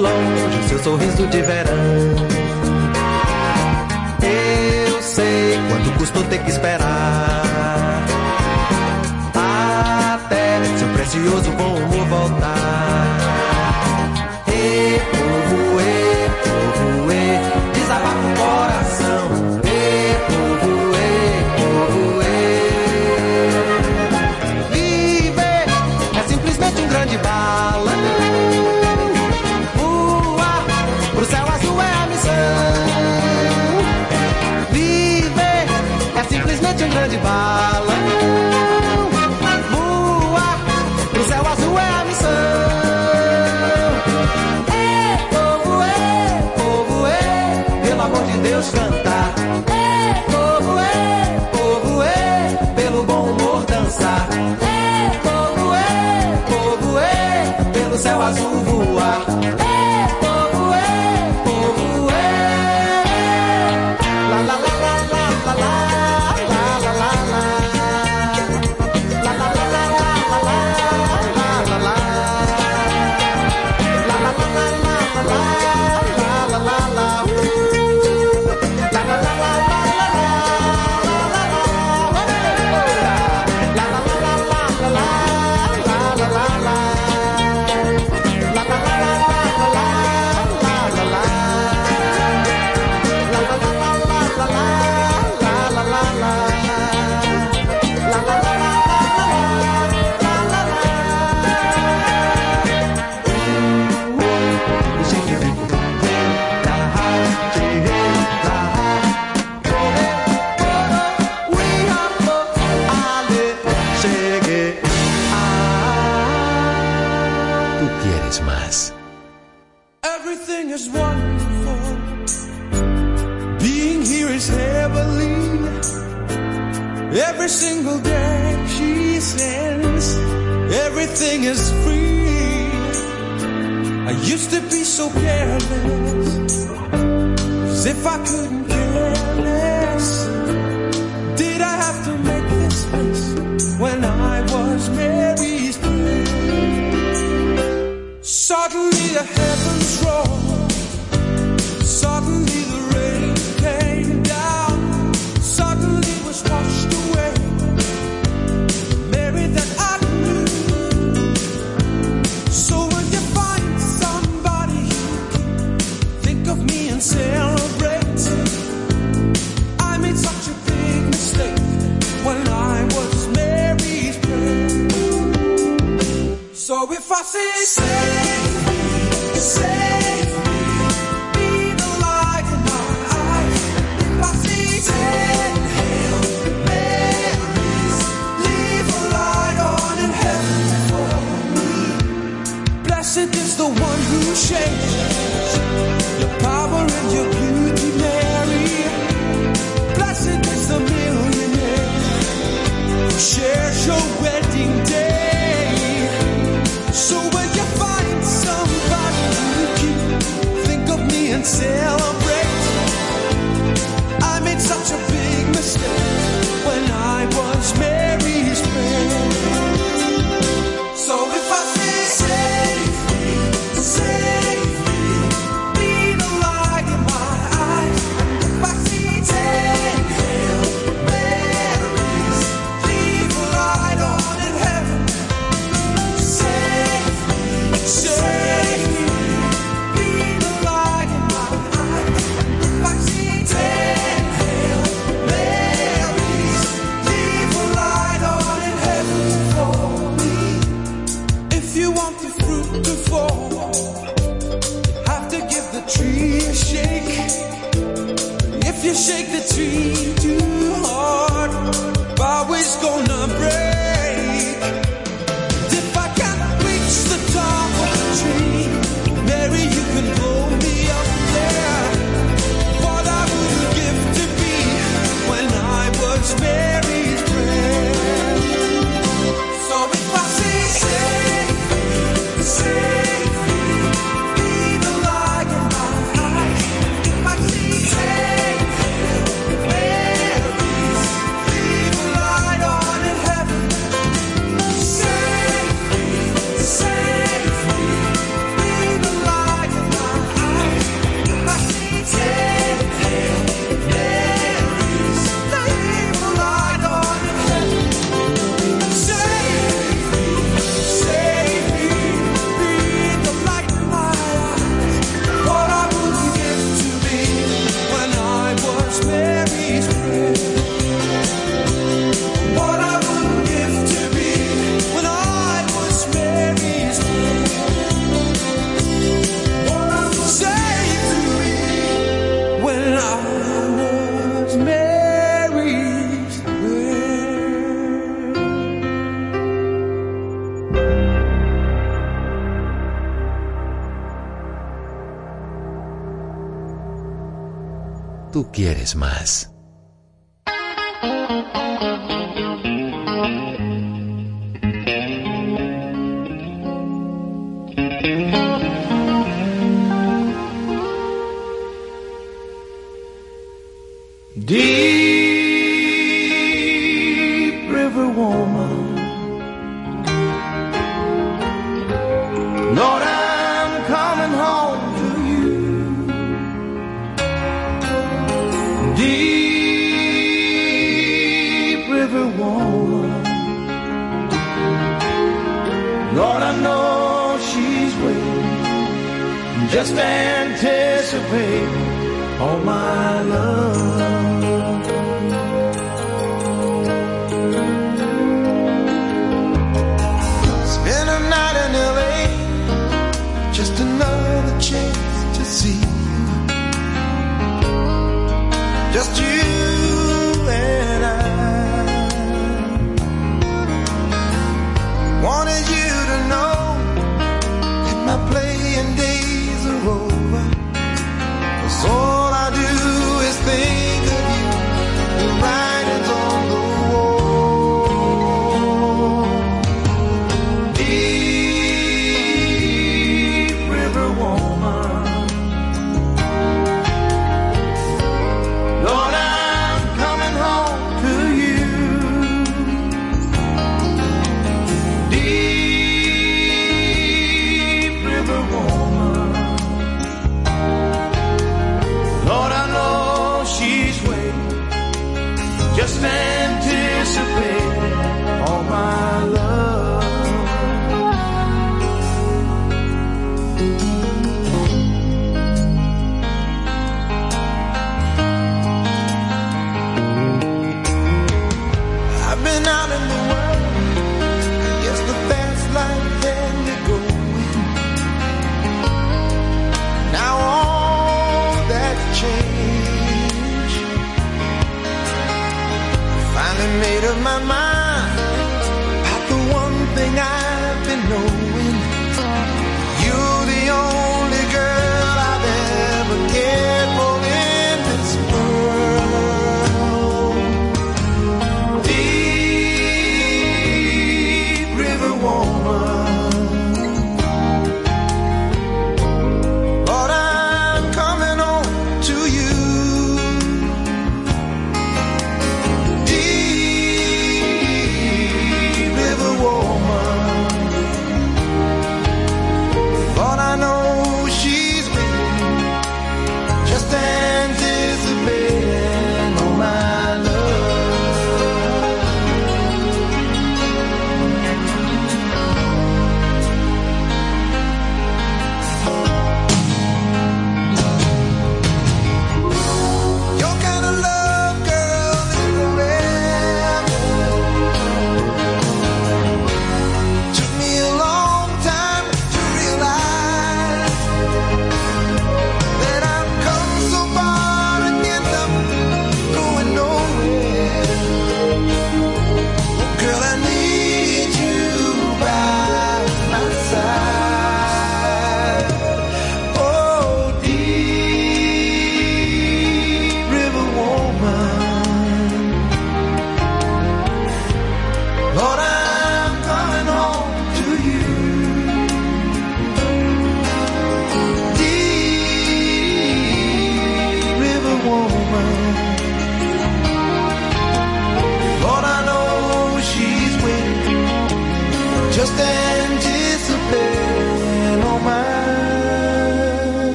longe do seu sorriso de verão. Eu sei quanto custou ter que esperar everything is free. I used to be so careless, as if I couldn't.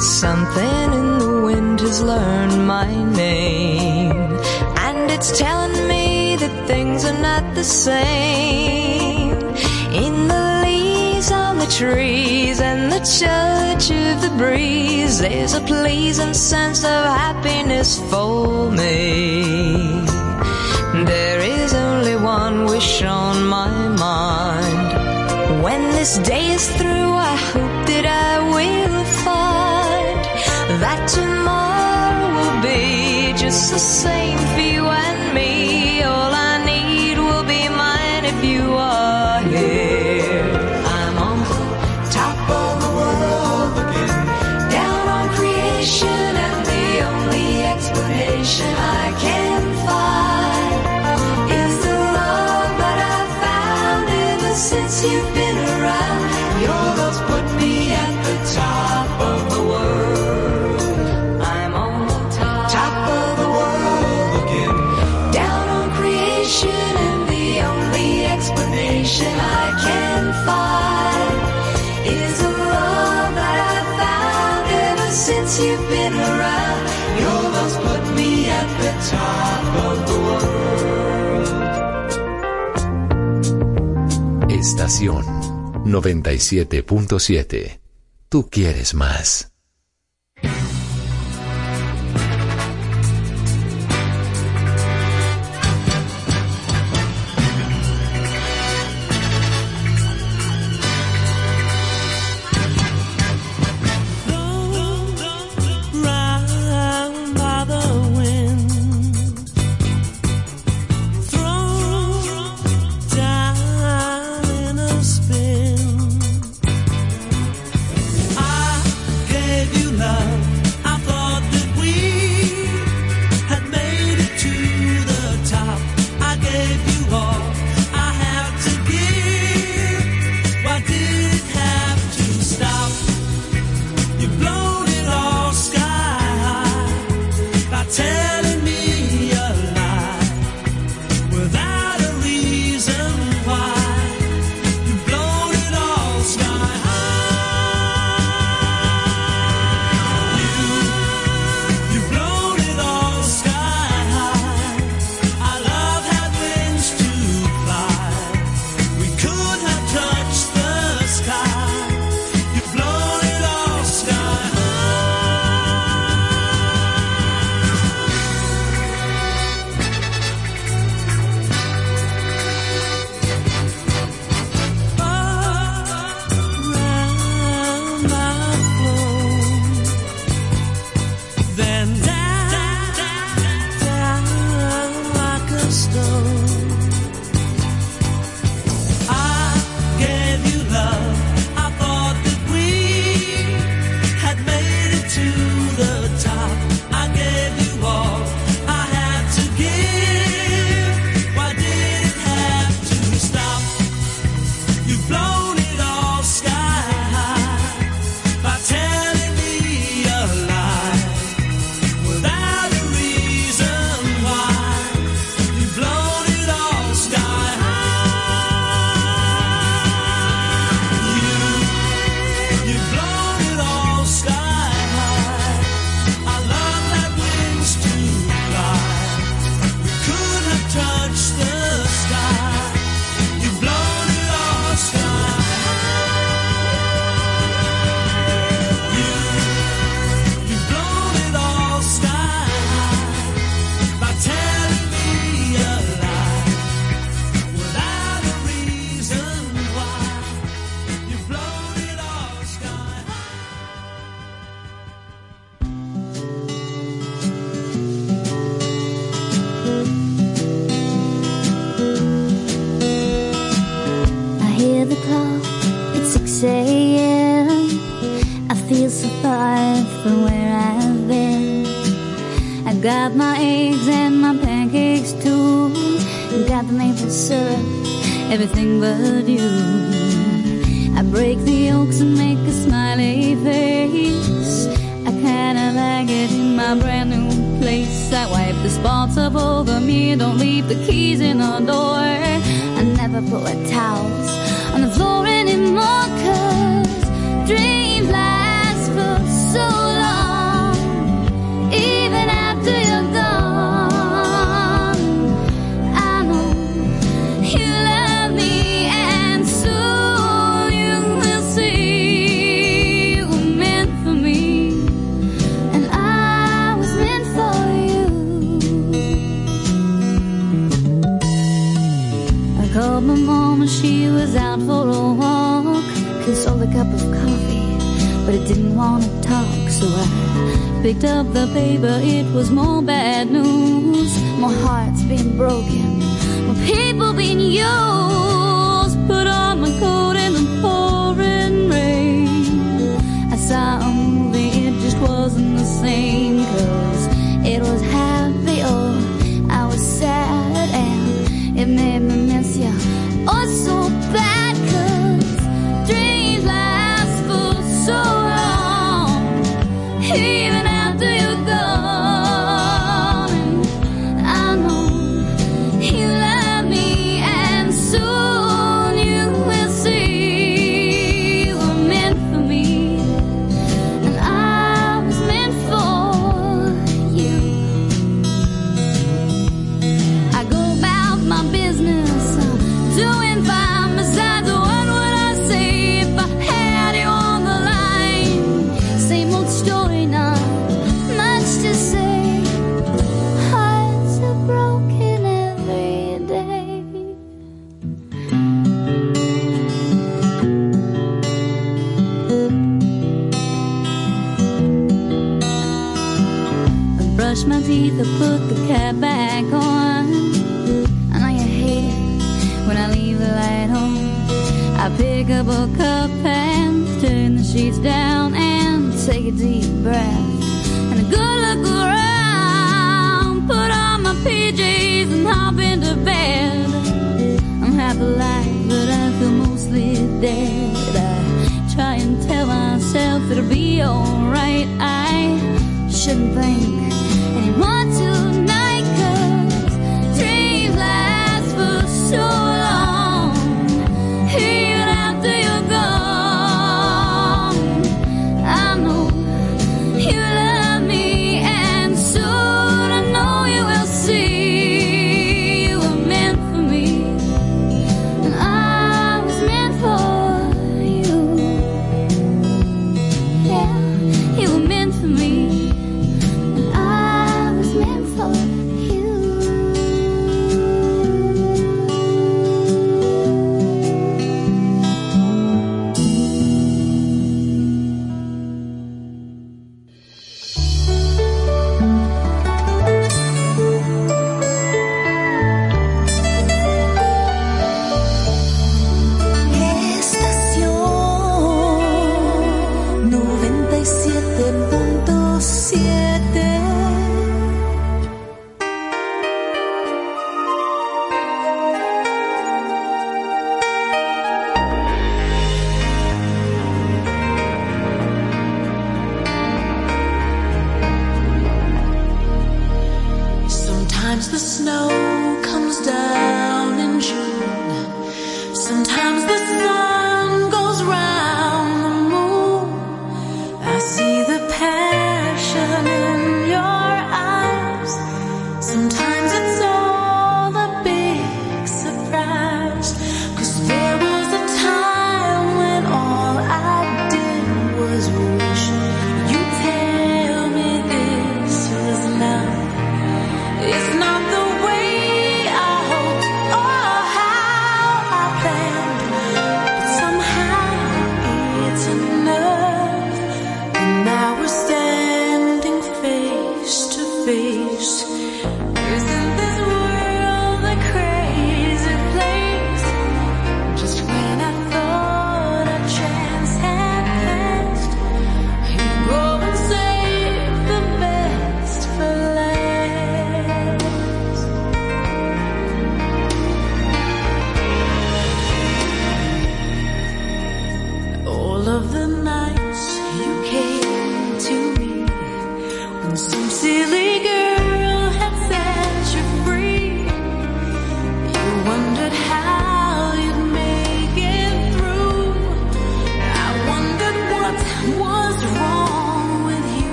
Something in the wind has learned my name, and it's telling me that things are not the same. In the leaves on the trees and the touch of the breeze, there's a pleasing sense of happiness for me. There is only one wish on my mind. When this day is through, I hope that I will find that tomorrow will be just the same. you've been Estación 97.7. Tú quieres más.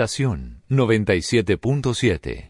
Estación 97.7.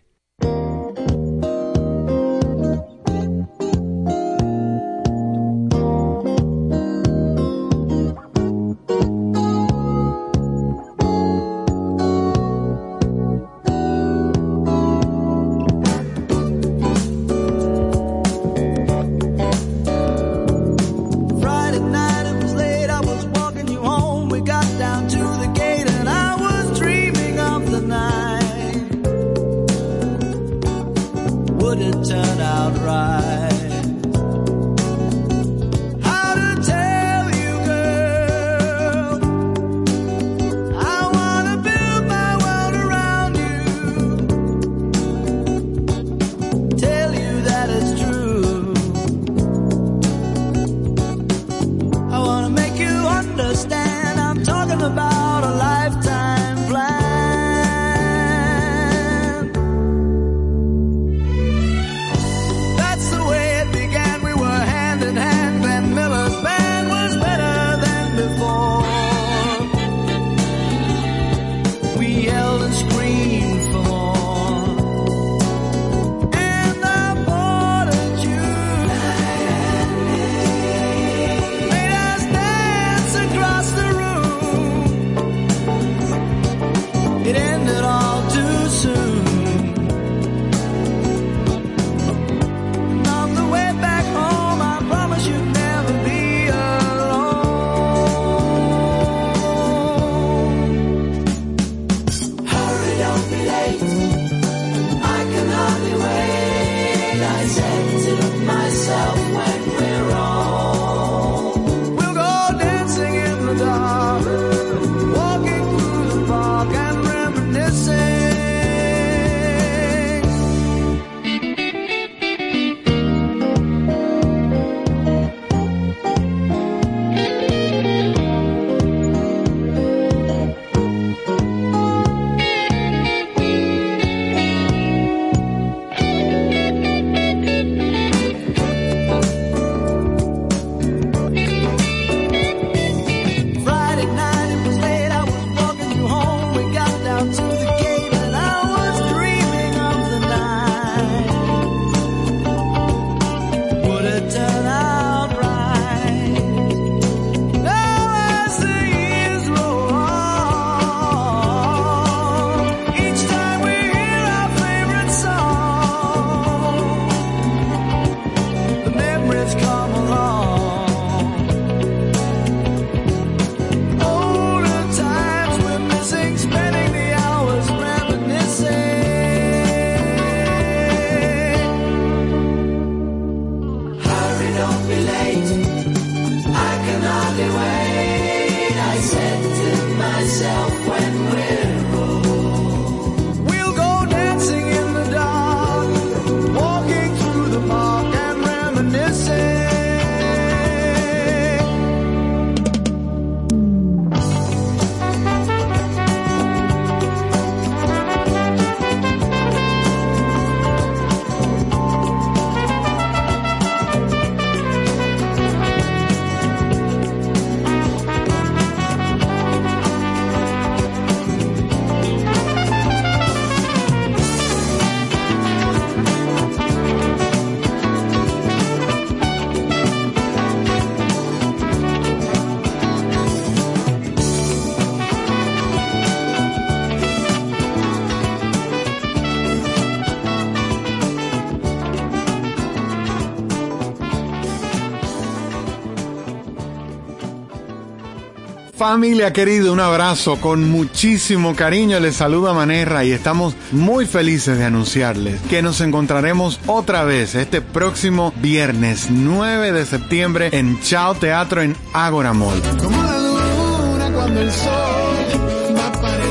Familia querida, un abrazo con muchísimo cariño. Les saluda Manerra y estamos muy felices de anunciarles que nos encontraremos otra vez este próximo viernes 9 de septiembre en Chao Teatro en Ágora Mall.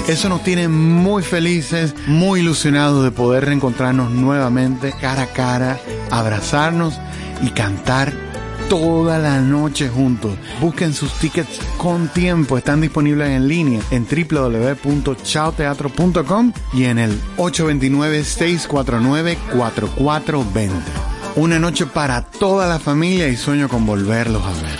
Eso nos tiene muy felices, muy ilusionados de poder reencontrarnos nuevamente cara a cara, abrazarnos y cantar toda la noche juntos. Busquen sus tickets con tiempo, están disponibles en línea en www.chauteatro.com y en el 829-649-4420. Una noche para toda la familia y sueño con volverlos a ver.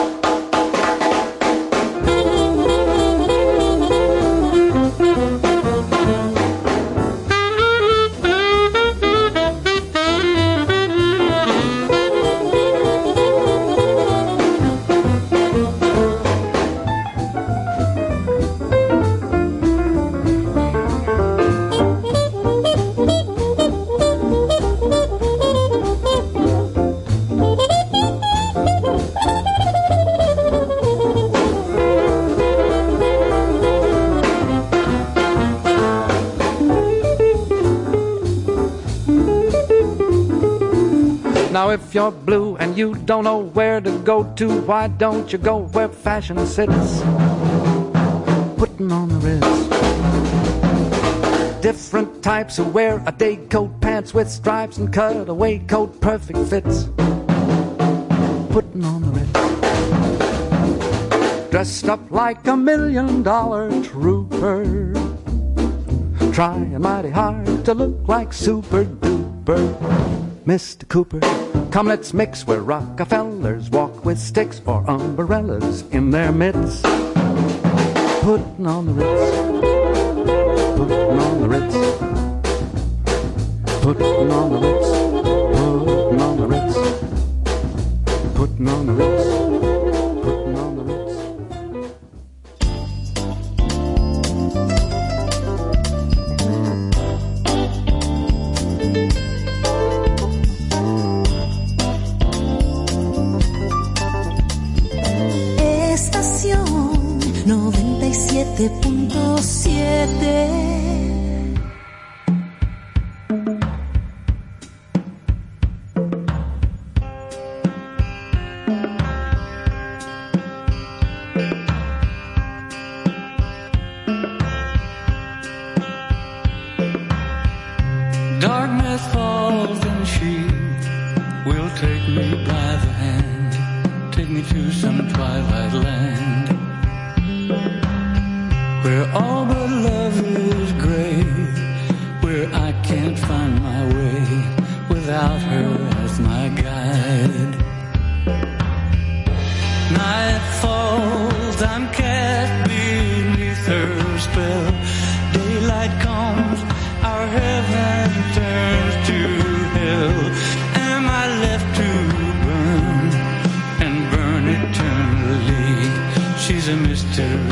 If you're blue and you don't know where to go to, why don't you go where fashion sits? Putting on the Ritz. Different types who wear a day coat, pants with stripes and cutaway coat, perfect fits. Putting on the Ritz. Dressed up like a million dollar trooper. Trying mighty hard to look like super duper. Mr. Cooper, come let's mix where Rockefellers walk with sticks or umbrellas in their midst. Putting on the Ritz. Putting on the Ritz. Putting on the Ritz. Putting on the Ritz. Putting on the Ritz. To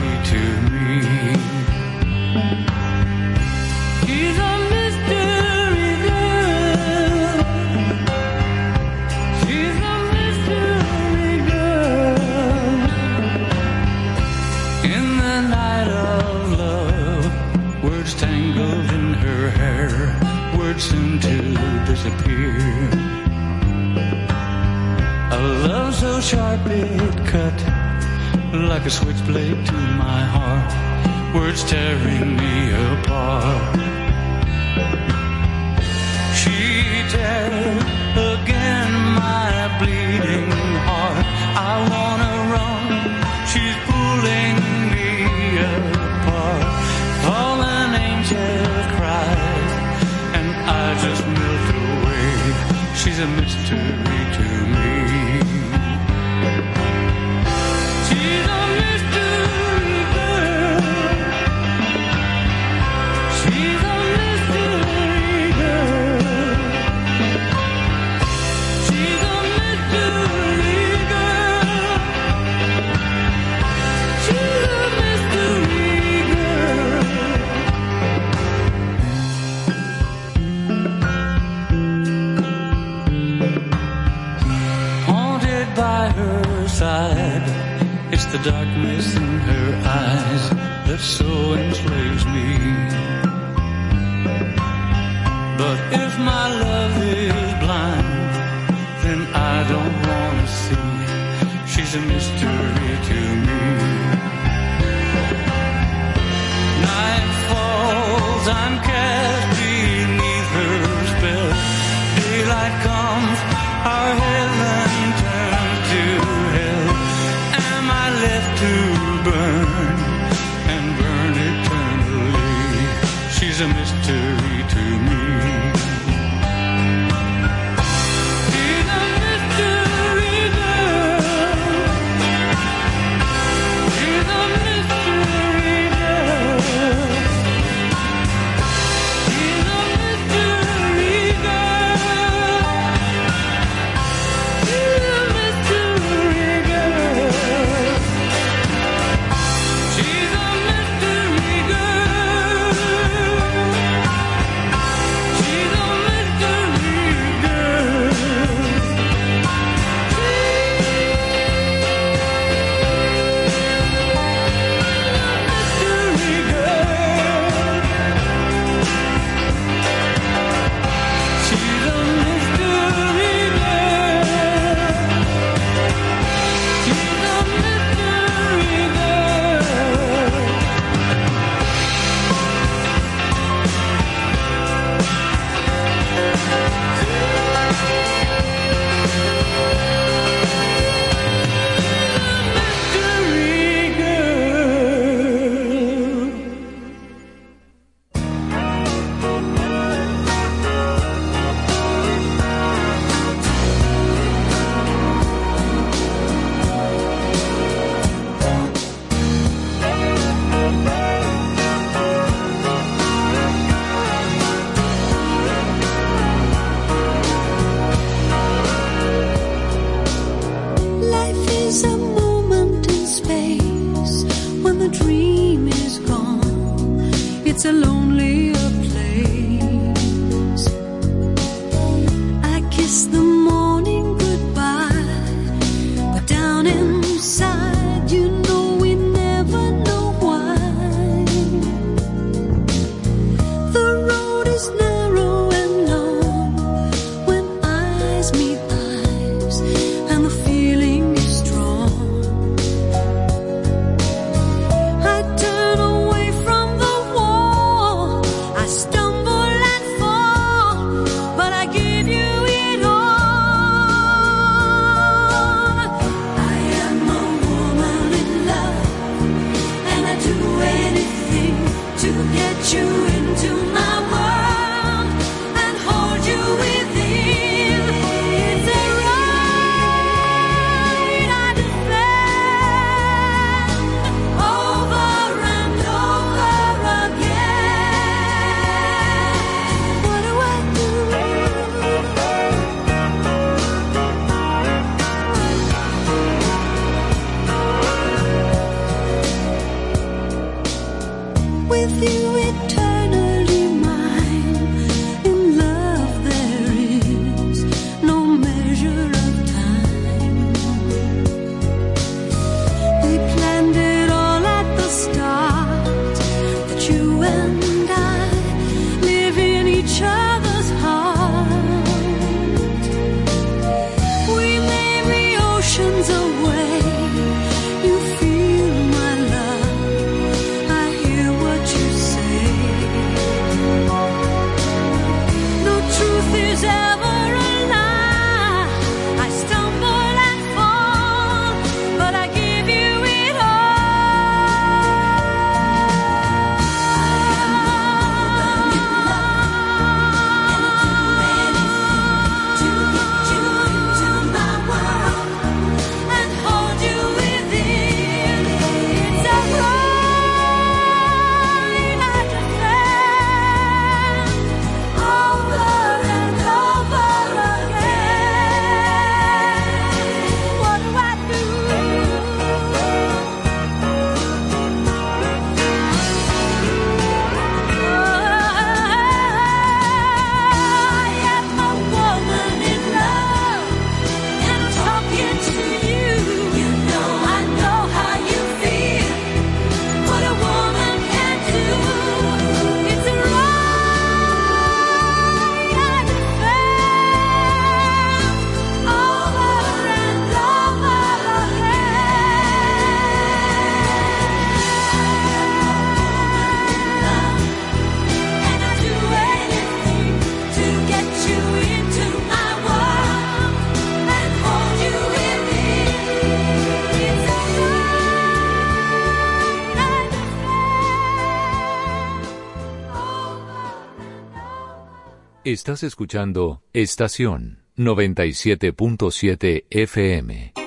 a place. I kiss the Estás escuchando Estación 97.7 FM.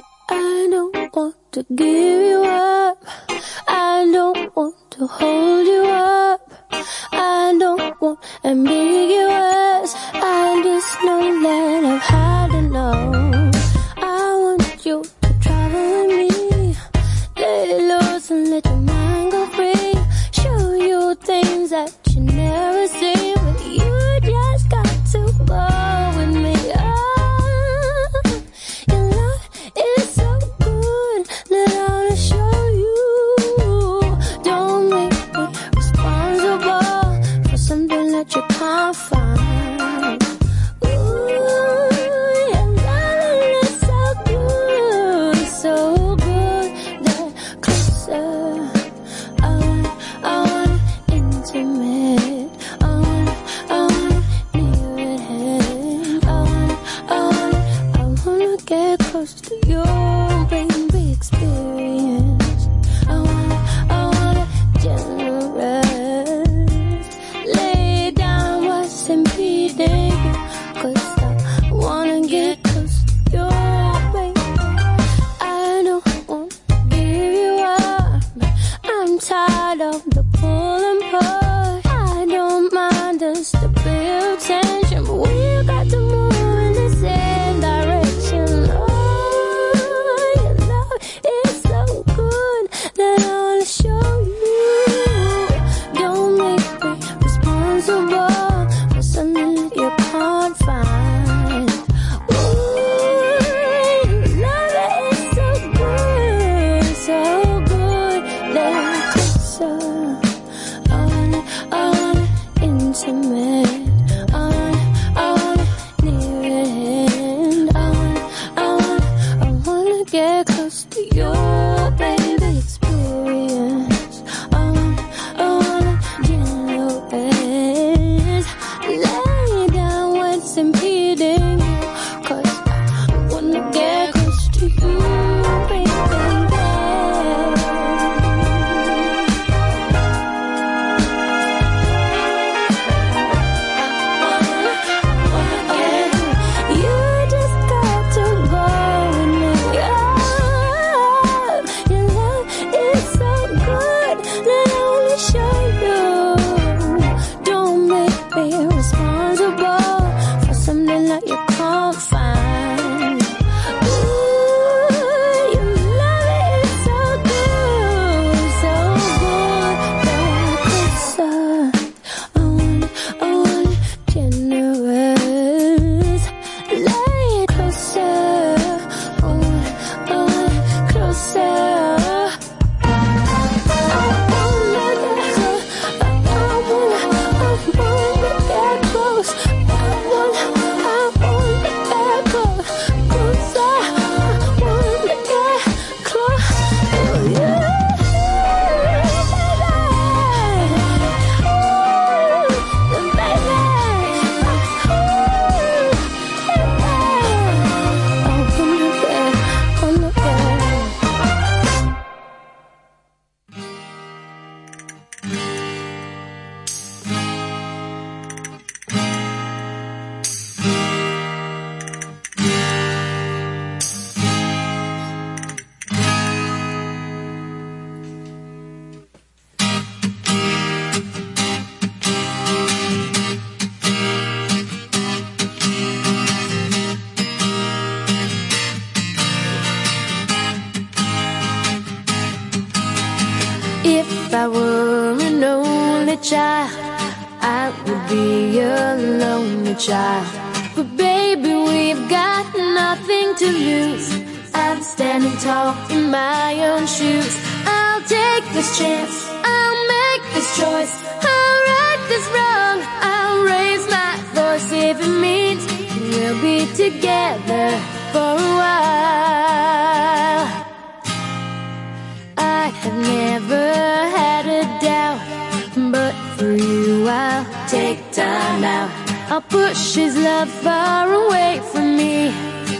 Push far away from me,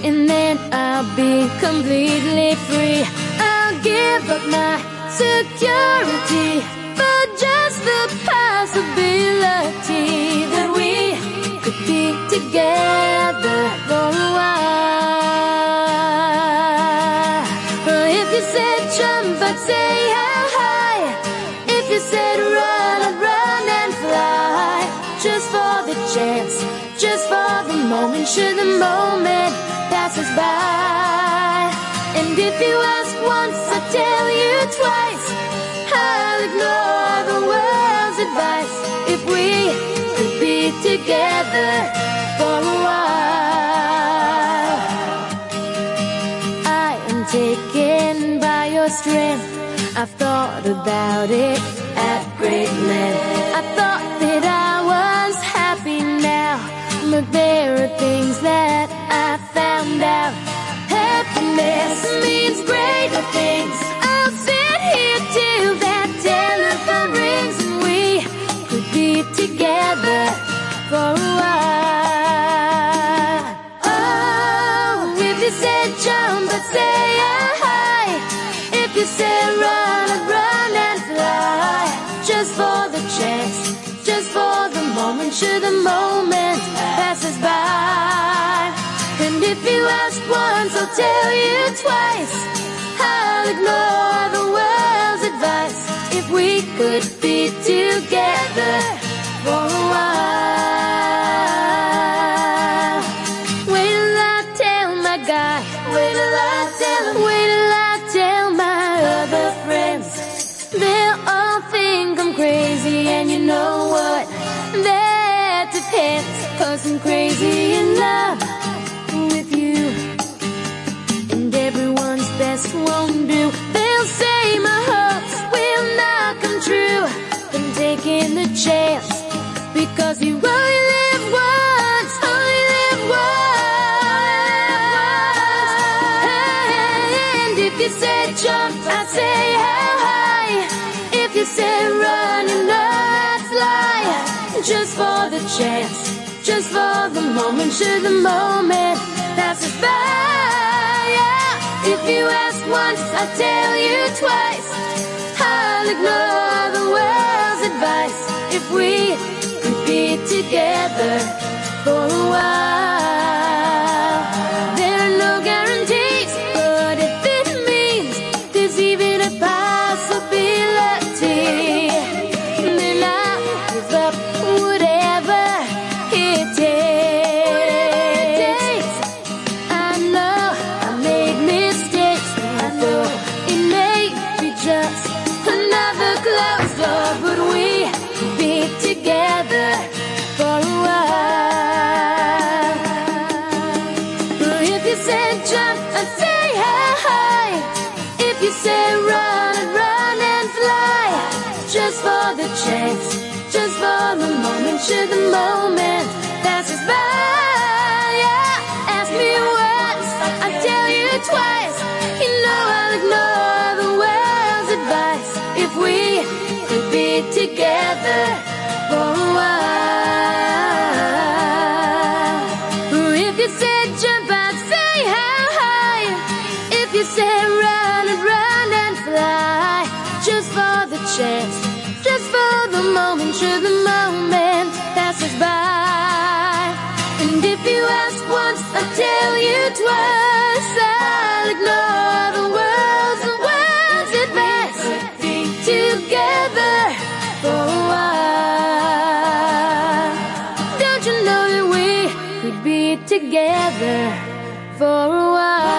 and then I'll be completely free. I'll give up my security for just the possibility that we could be together for a while. Or if you said jump, I'd say how high. If you said run, I'd run and fly. Just for the chance, just for moment, should the moment pass us by. And if you ask once, I'll tell you twice. I'll ignore the world's advice if we could be together for a while. I am taken by your strength. I've thought about it at great length. I thought that I but there are things that I found out. Happiness means greater things. I'll sit here till that telephone rings and we could be together for a while. Oh, if you said jump, I'd say high. If you said run, I'd run and fly. Just for the chance, just for the moment, should the moment if you ask once, I'll tell you twice. I'll ignore the world's advice if we could be together for a while. Wait till I tell my guy. Wait till I tell him. Wait till I tell my other friends. They'll all think I'm crazy, and you know what? That depends, cause I'm crazy in love best won't do. They'll say my hopes will not come true. I'm taking the chance because you only live once, only live once. And if you said jump, I say how high. If you said run, you know I'd fly. Just for the chance, just for the moment, should the moment pass us by. If you ask once, I'll tell you twice. I'll ignore the world's advice if we could be together for a while. Moment pass us by. Yeah, ask me once, I'll tell you twice. You know I'll ignore the world's advice if we could be together for a while. Together for a while?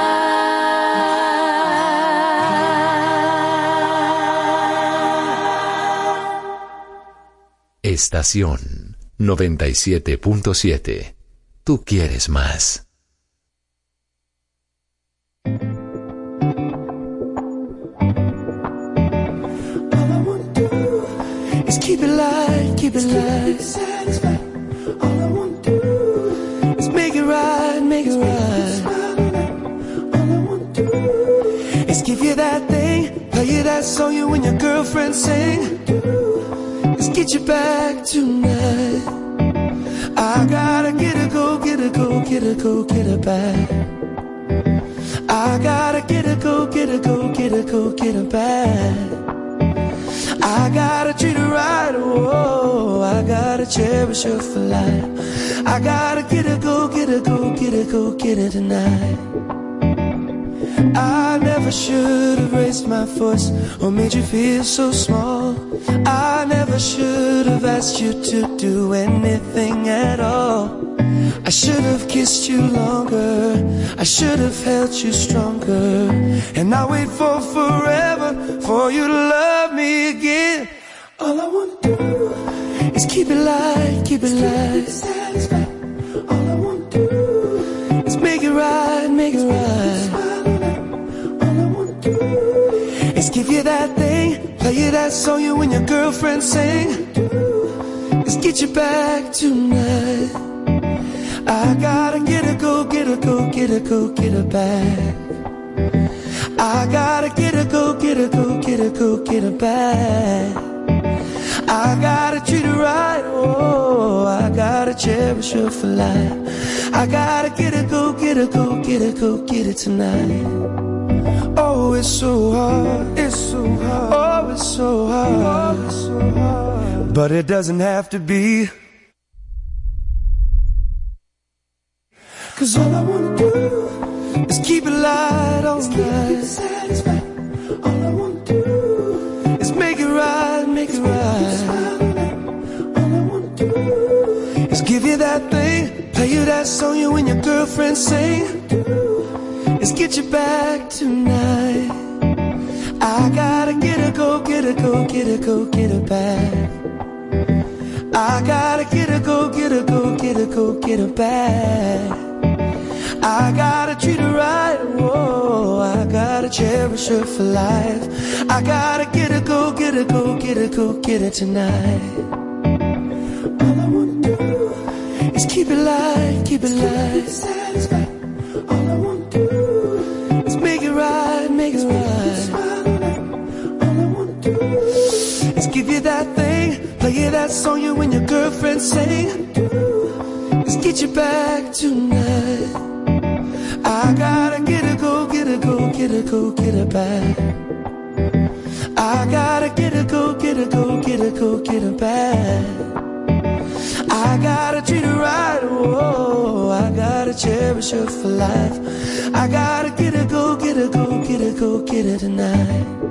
Estación 97.7. Tú quieres más. is keep it light, keep it light. Give you that thing, play you that song you and your girlfriend sing. Is get you back tonight. I gotta get her, go, get her, go, get her, go, get her back. I gotta get her, go, get her, go, get her, go, get her back. I gotta treat her right, oh, I gotta cherish her for life. I gotta get her, go get her, go get her, go get her tonight. I never should have raised my voice or made you feel so small. I never should have asked you to do anything at all. I should have kissed you longer. I should have held you stronger. And I wait for forever for you to love me again. All I wanna do is keep it light, keep it light. All I wanna do is make it right, make it right. Is give you that thing, play you that song you and your girlfriend sing. Is get you back tonight. I gotta get her, go get her, go get her, go get her back. I gotta get her, go get her, go get her, go get her back. I gotta treat her right, oh, I gotta cherish her for life. I gotta get her, go get her, go get her, go get her tonight. Oh, it's so hard, it's so hard, oh, it's so hard, oh, it's so hard. But it doesn't have to be. Cause all I wanna do is keep it light all night. All I wanna do is make it right, make it right. All I wanna do is give you that thing, play you that song you and your girlfriend sing. Is get you back tonight. I gotta get her, go get her, go get her, go get her back. I gotta get her, go get her, go get her, go get her back. I gotta treat her right, whoa, I gotta cherish her for life. I gotta get her, go get her, go get her, go get her tonight. All I wanna do is keep it light, keep it light. Satisfied. All I wanna make it right. All I wanna do is give you that thing, play you that song you and your girlfriend sing. Is get you back tonight. I gotta get her, go get her, go get her, go get her back. I gotta get her, go get her, go get her, go get her back. I gotta treat her right, whoa, I gotta cherish her for life. I gotta get her tonight.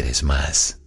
Quieres más.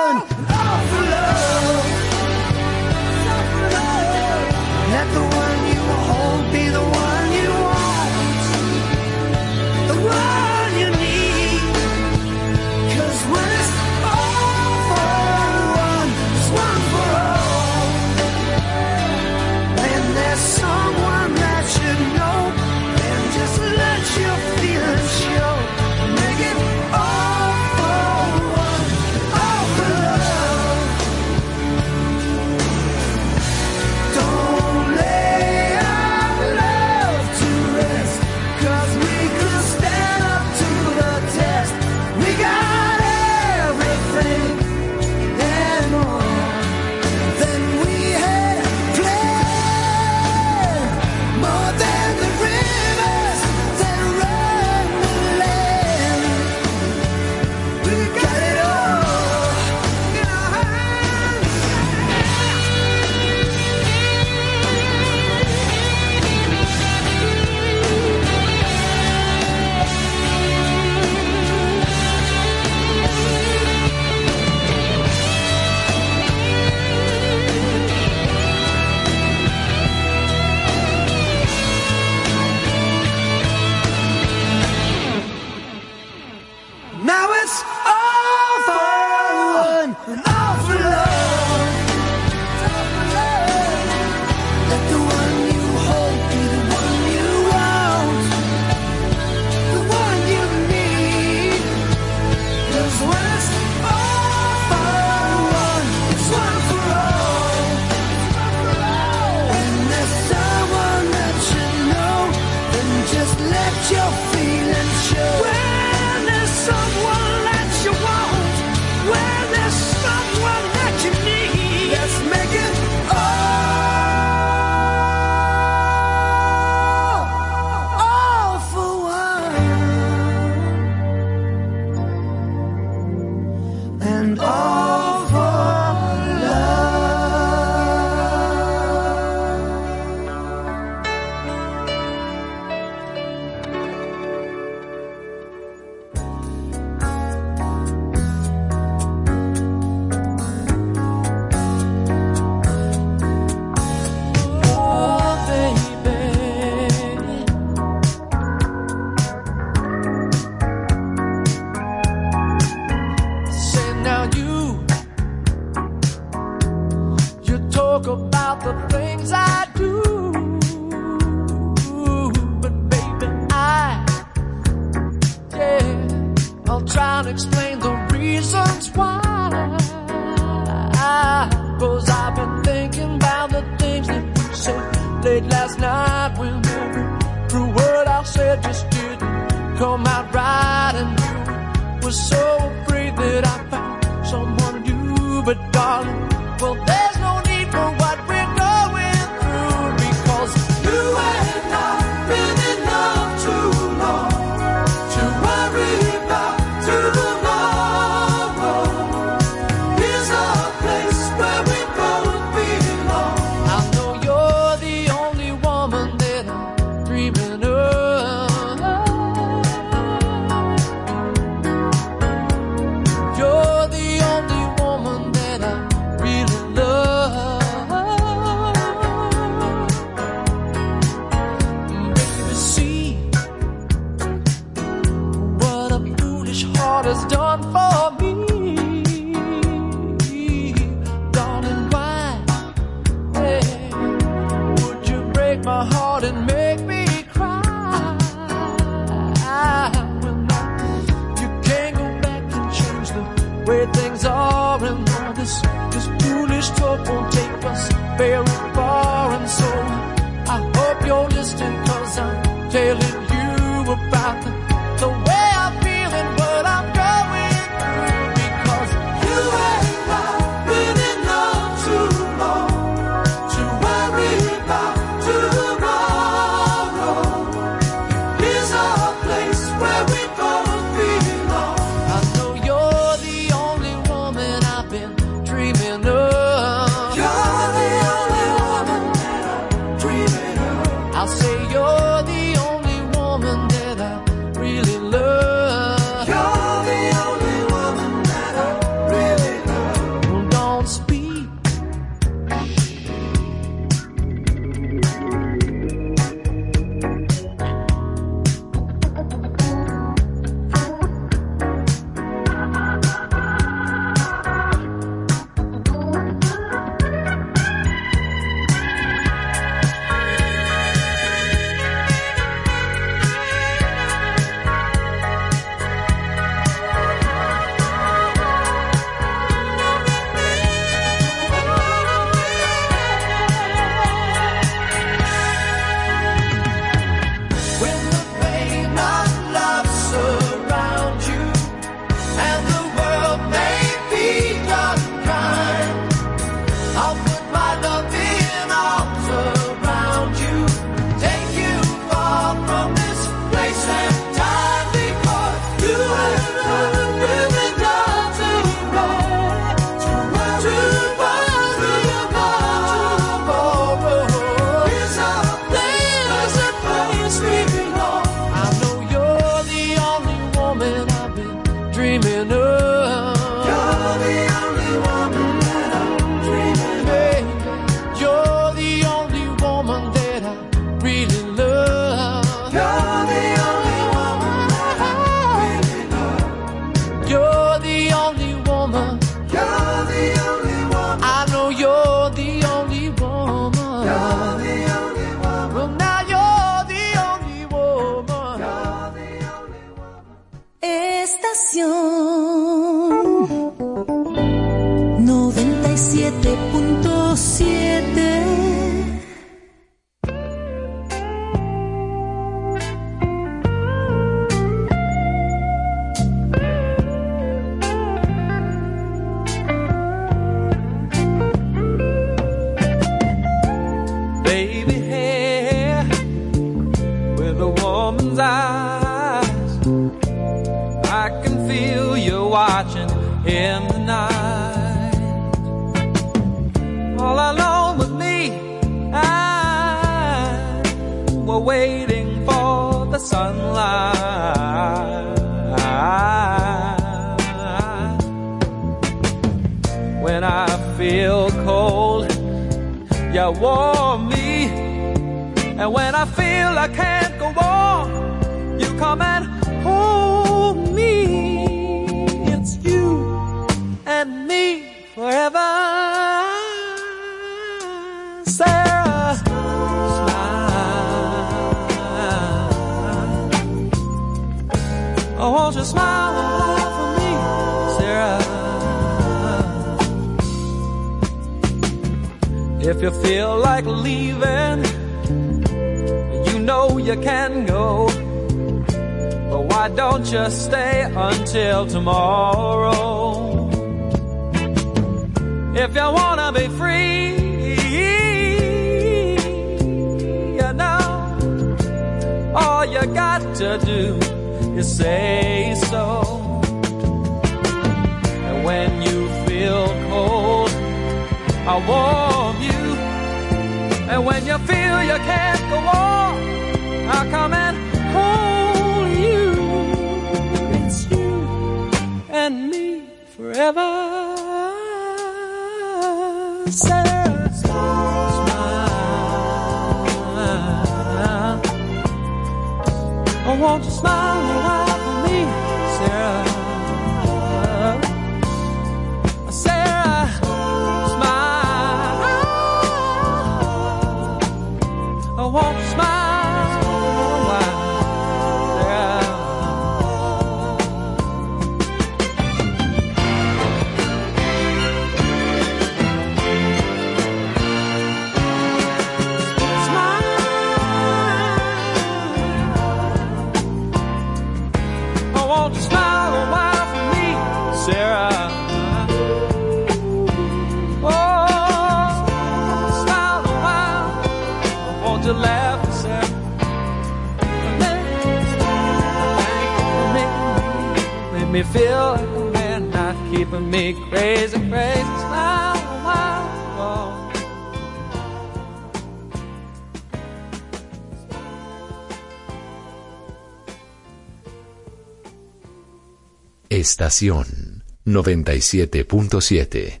Generación 97.7.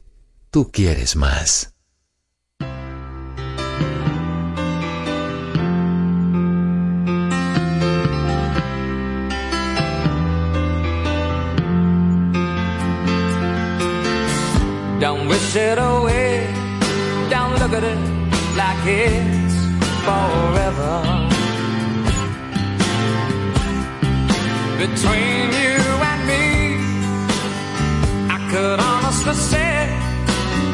Tú quieres más. Don't wish it away. Don't look at it like it's forever. Between you could honestly say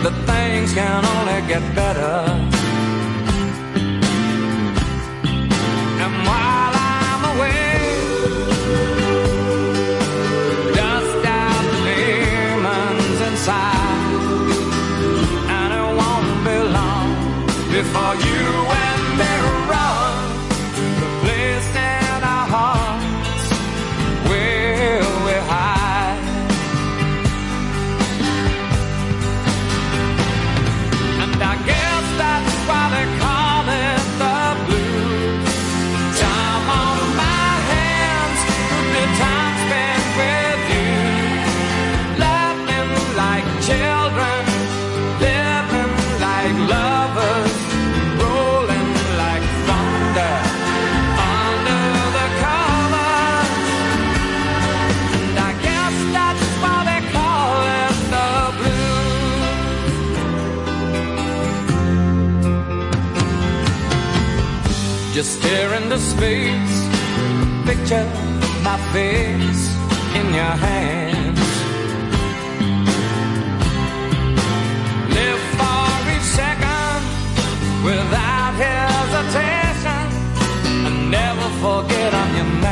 that things can only get better. face. Picture my face in your hands. Live for each second without hesitation. And never forget I'm your man.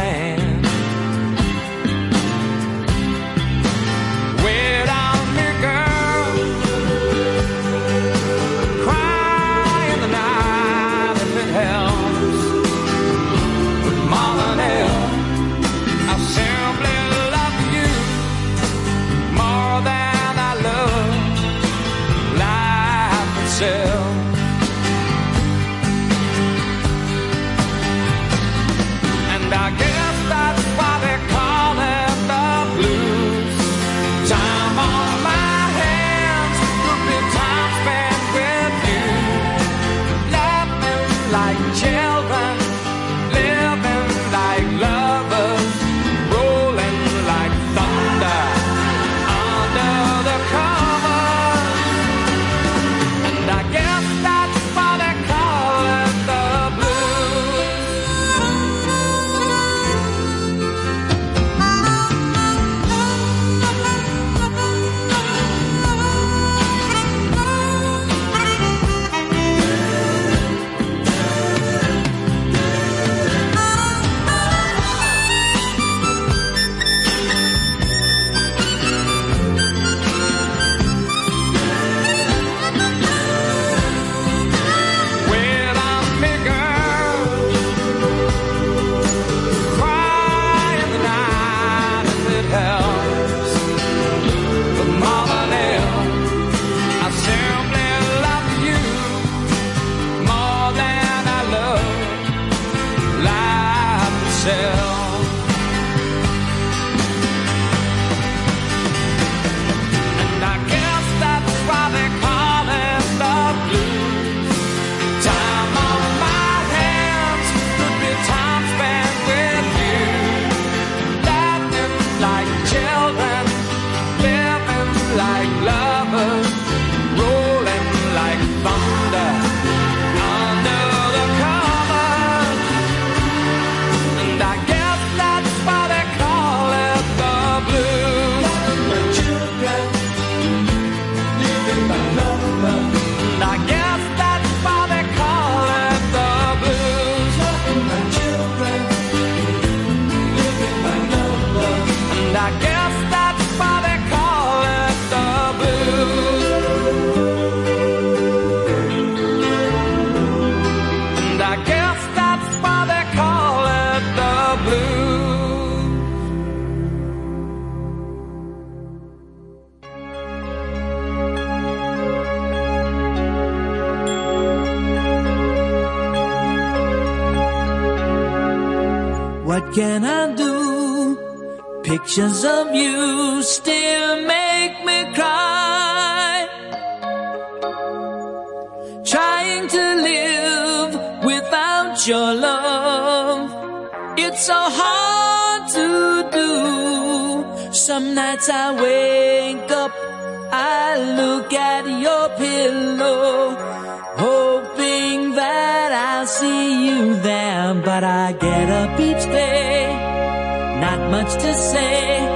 'Cause of you still make me cry. Trying to live without your love, it's so hard to do. Some nights I wake up, I look at your pillow, hoping that I'll see you there, but I get up each day to say.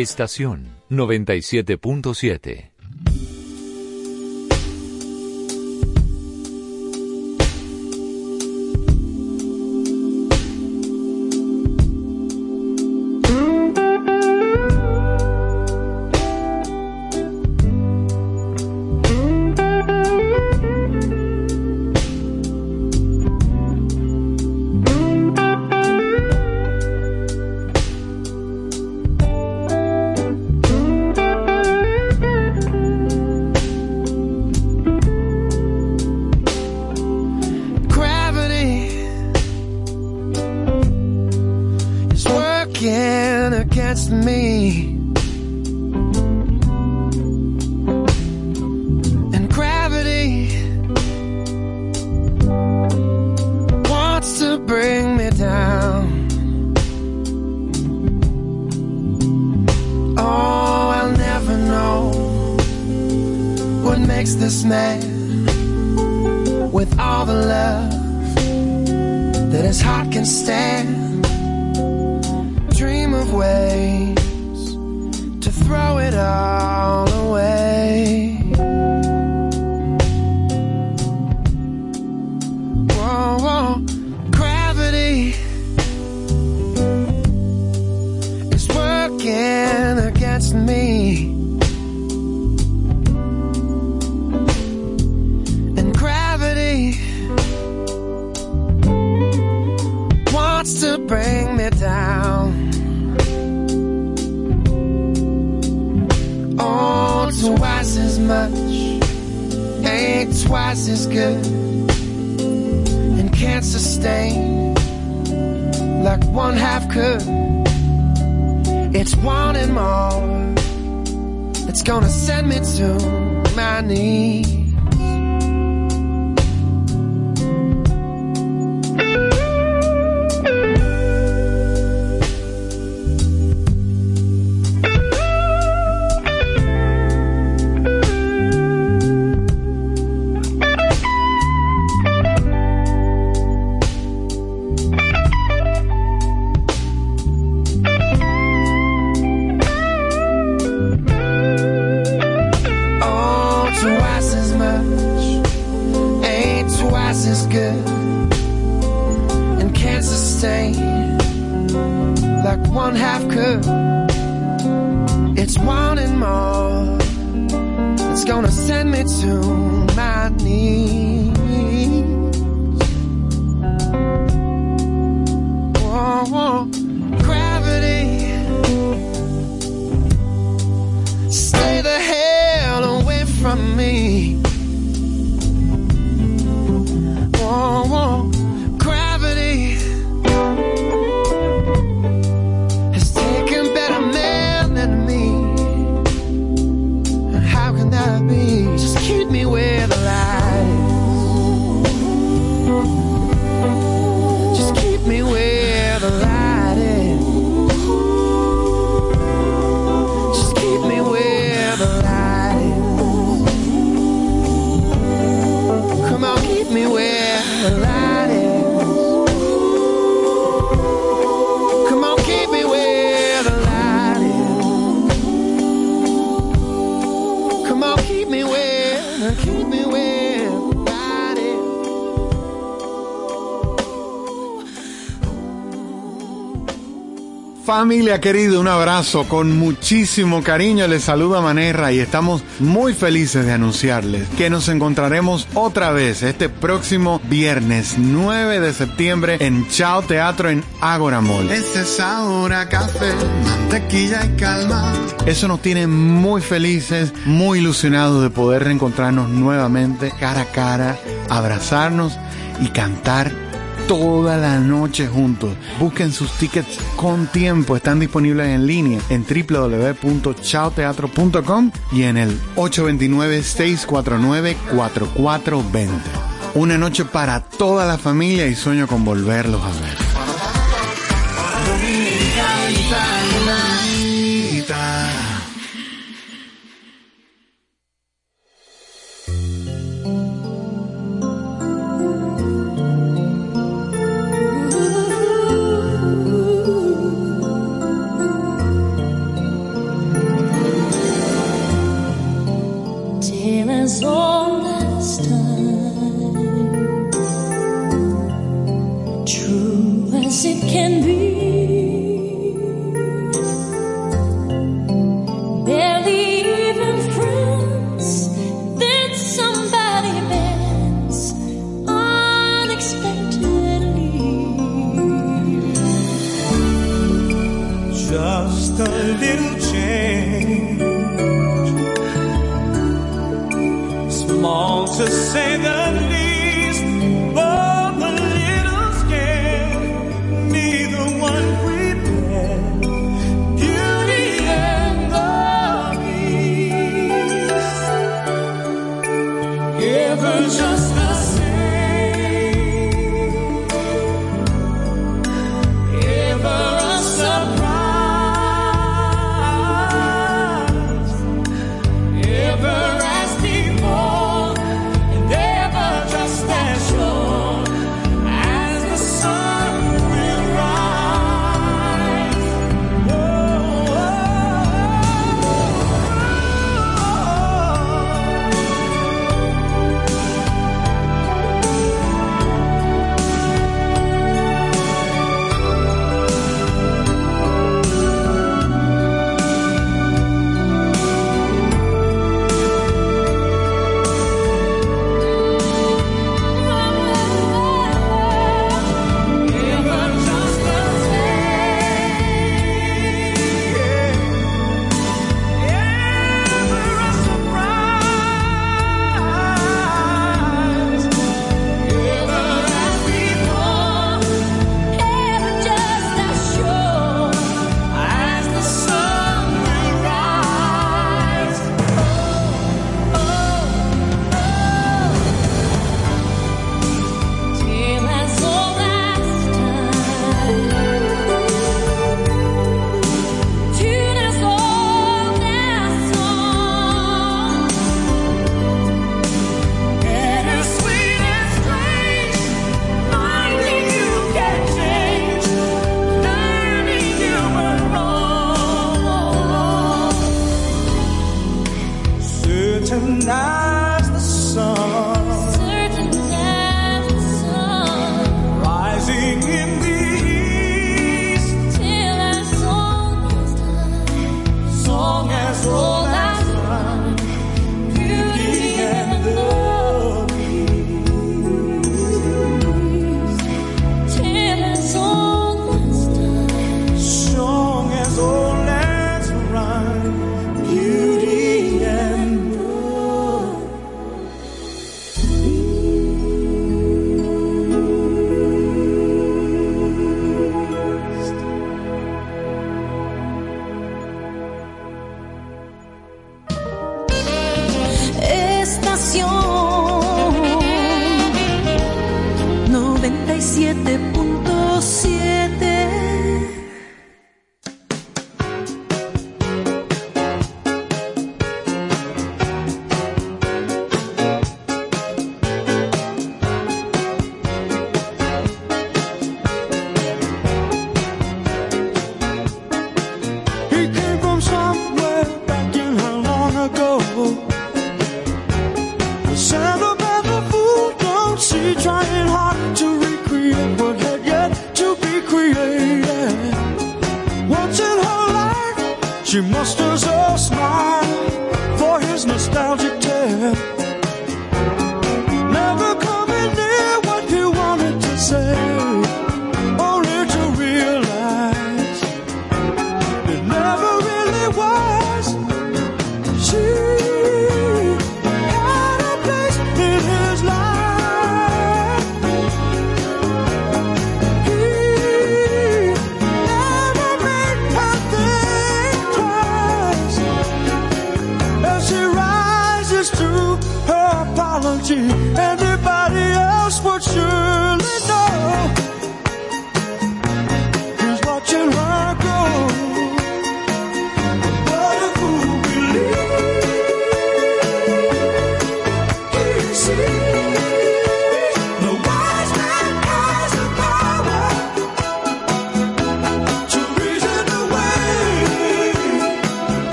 Estación 97.7. Oh, Familia querida, un abrazo con muchísimo cariño. Les saluda Manerra y estamos muy felices de anunciarles que nos encontraremos otra vez este próximo viernes 9 de septiembre en Chao Teatro en Ágora Mall. Sabor a café, mantequilla y calma. Eso nos tiene muy felices, muy ilusionados de poder reencontrarnos nuevamente cara a cara, abrazarnos y cantar toda la noche juntos. Busquen sus tickets con tiempo, están disponibles en línea en www.chaoteatro.com y en el 829-649-4420. Una noche para toda la familia y sueño con volverlos a ver.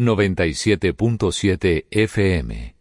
97.7 FM.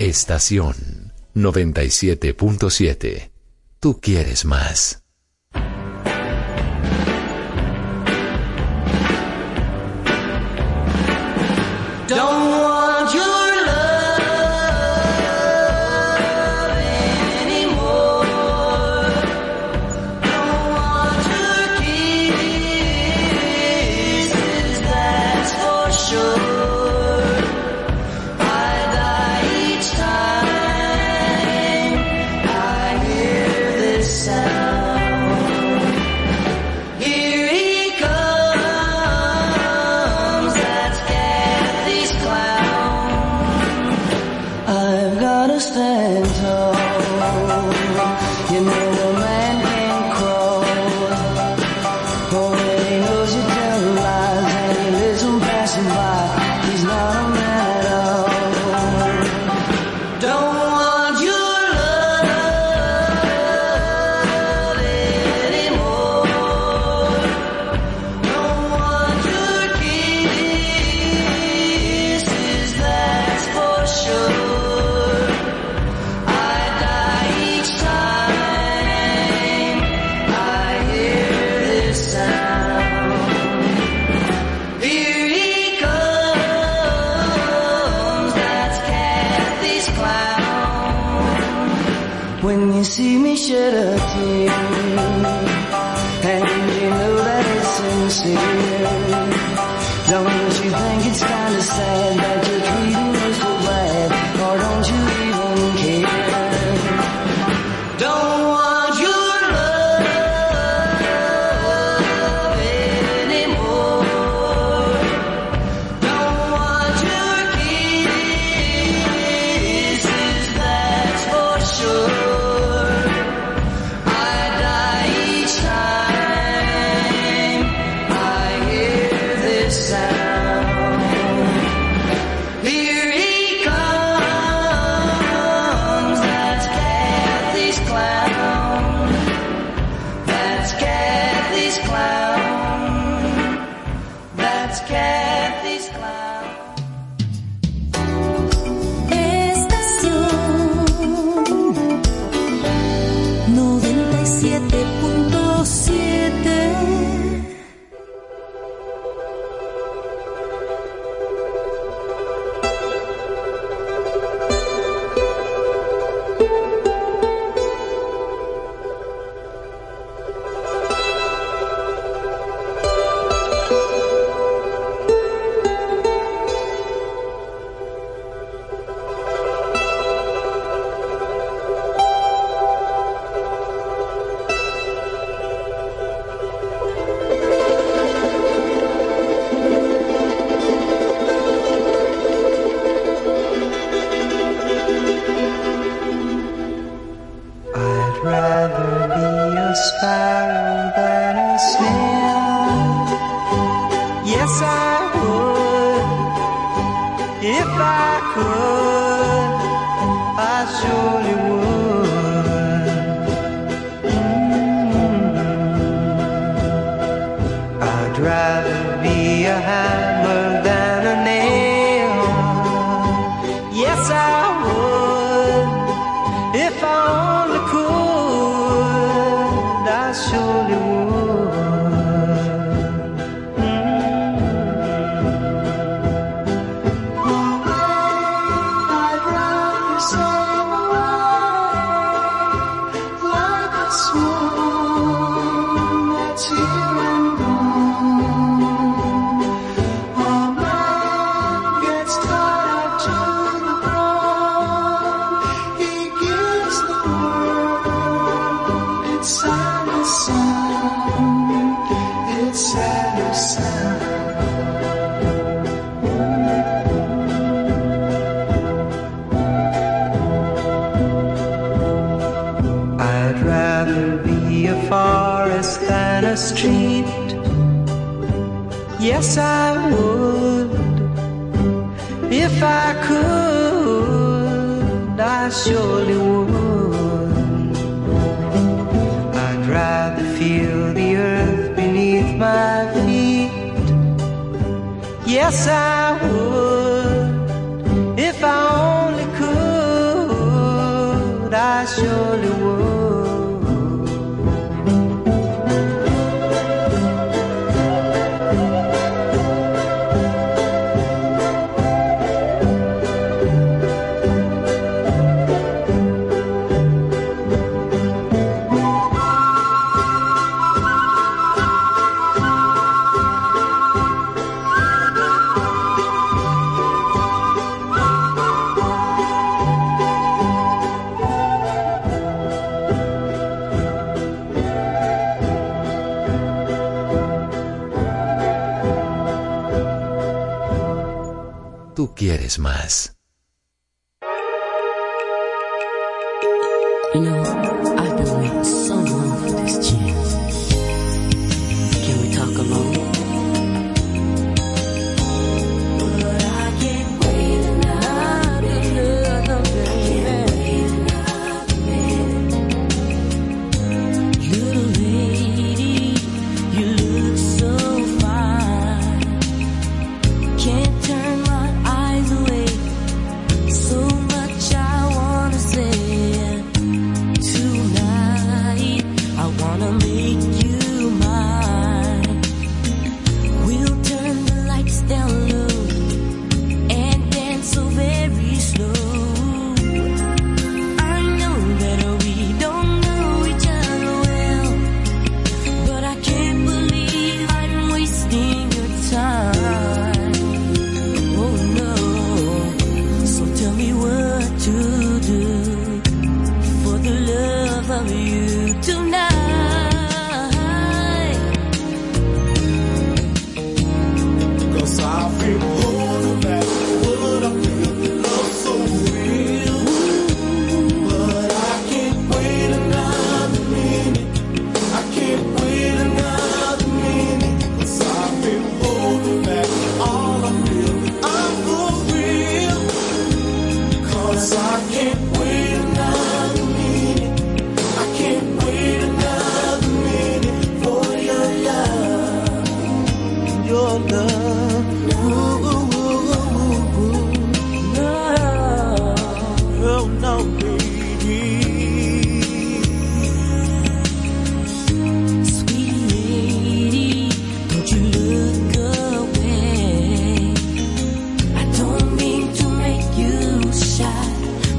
Estación 97.7. Tú quieres más.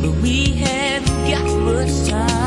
But we haven't got much time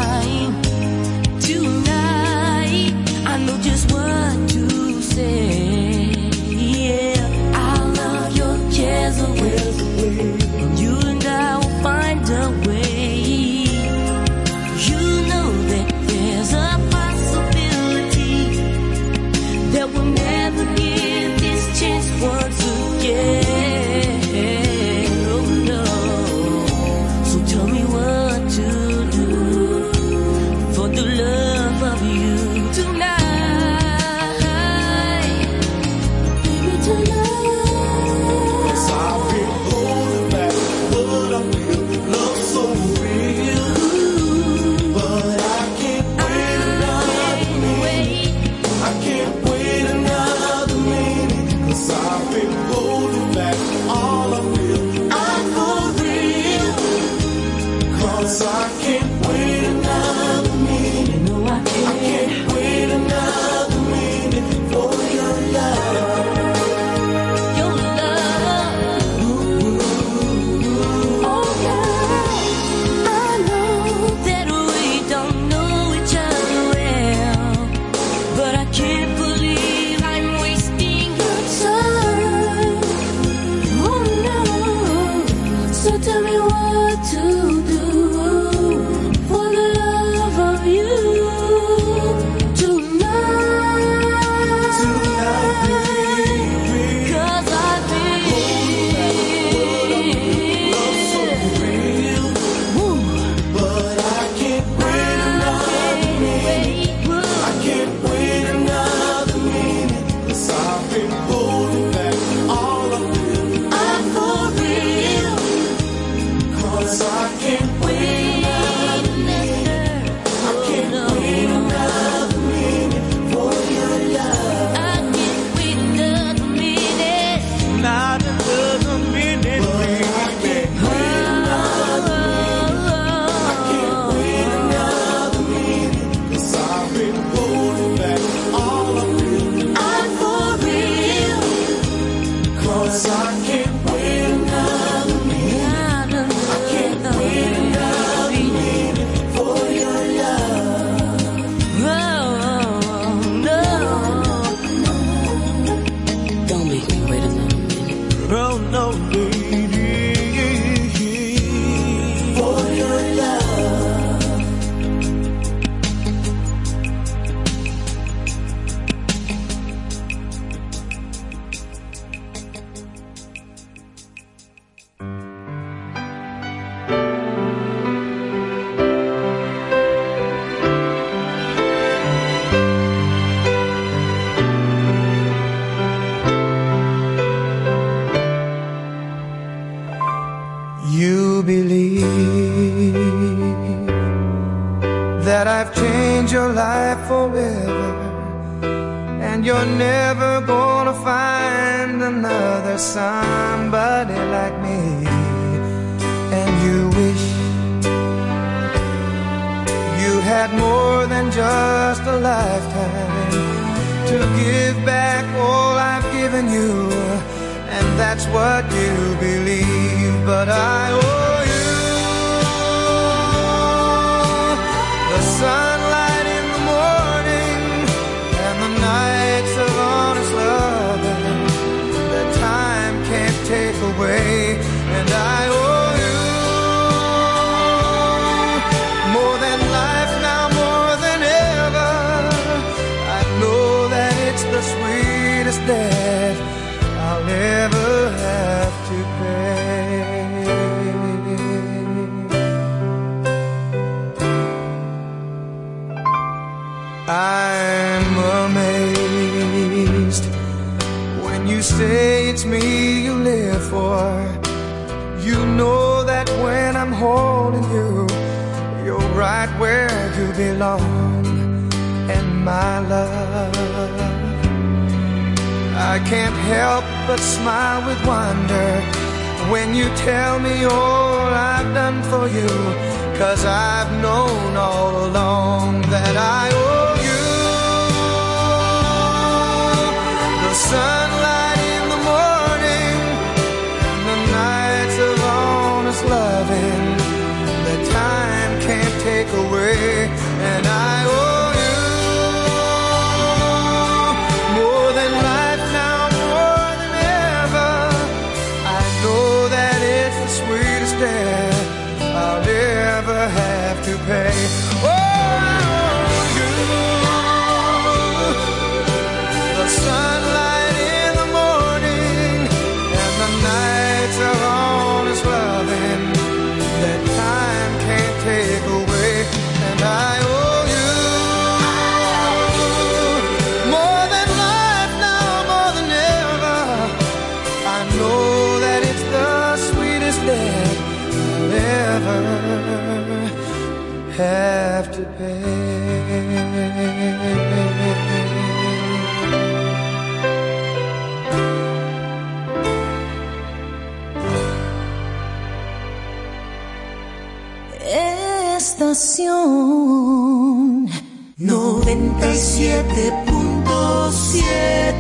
take away, and I. I can't help but smile with wonder when you tell me all I've done for you. Cause I've known all along that I owe you the sunlight in the morning, the nights of honest loving that time can't take away. Noventa estación 97.7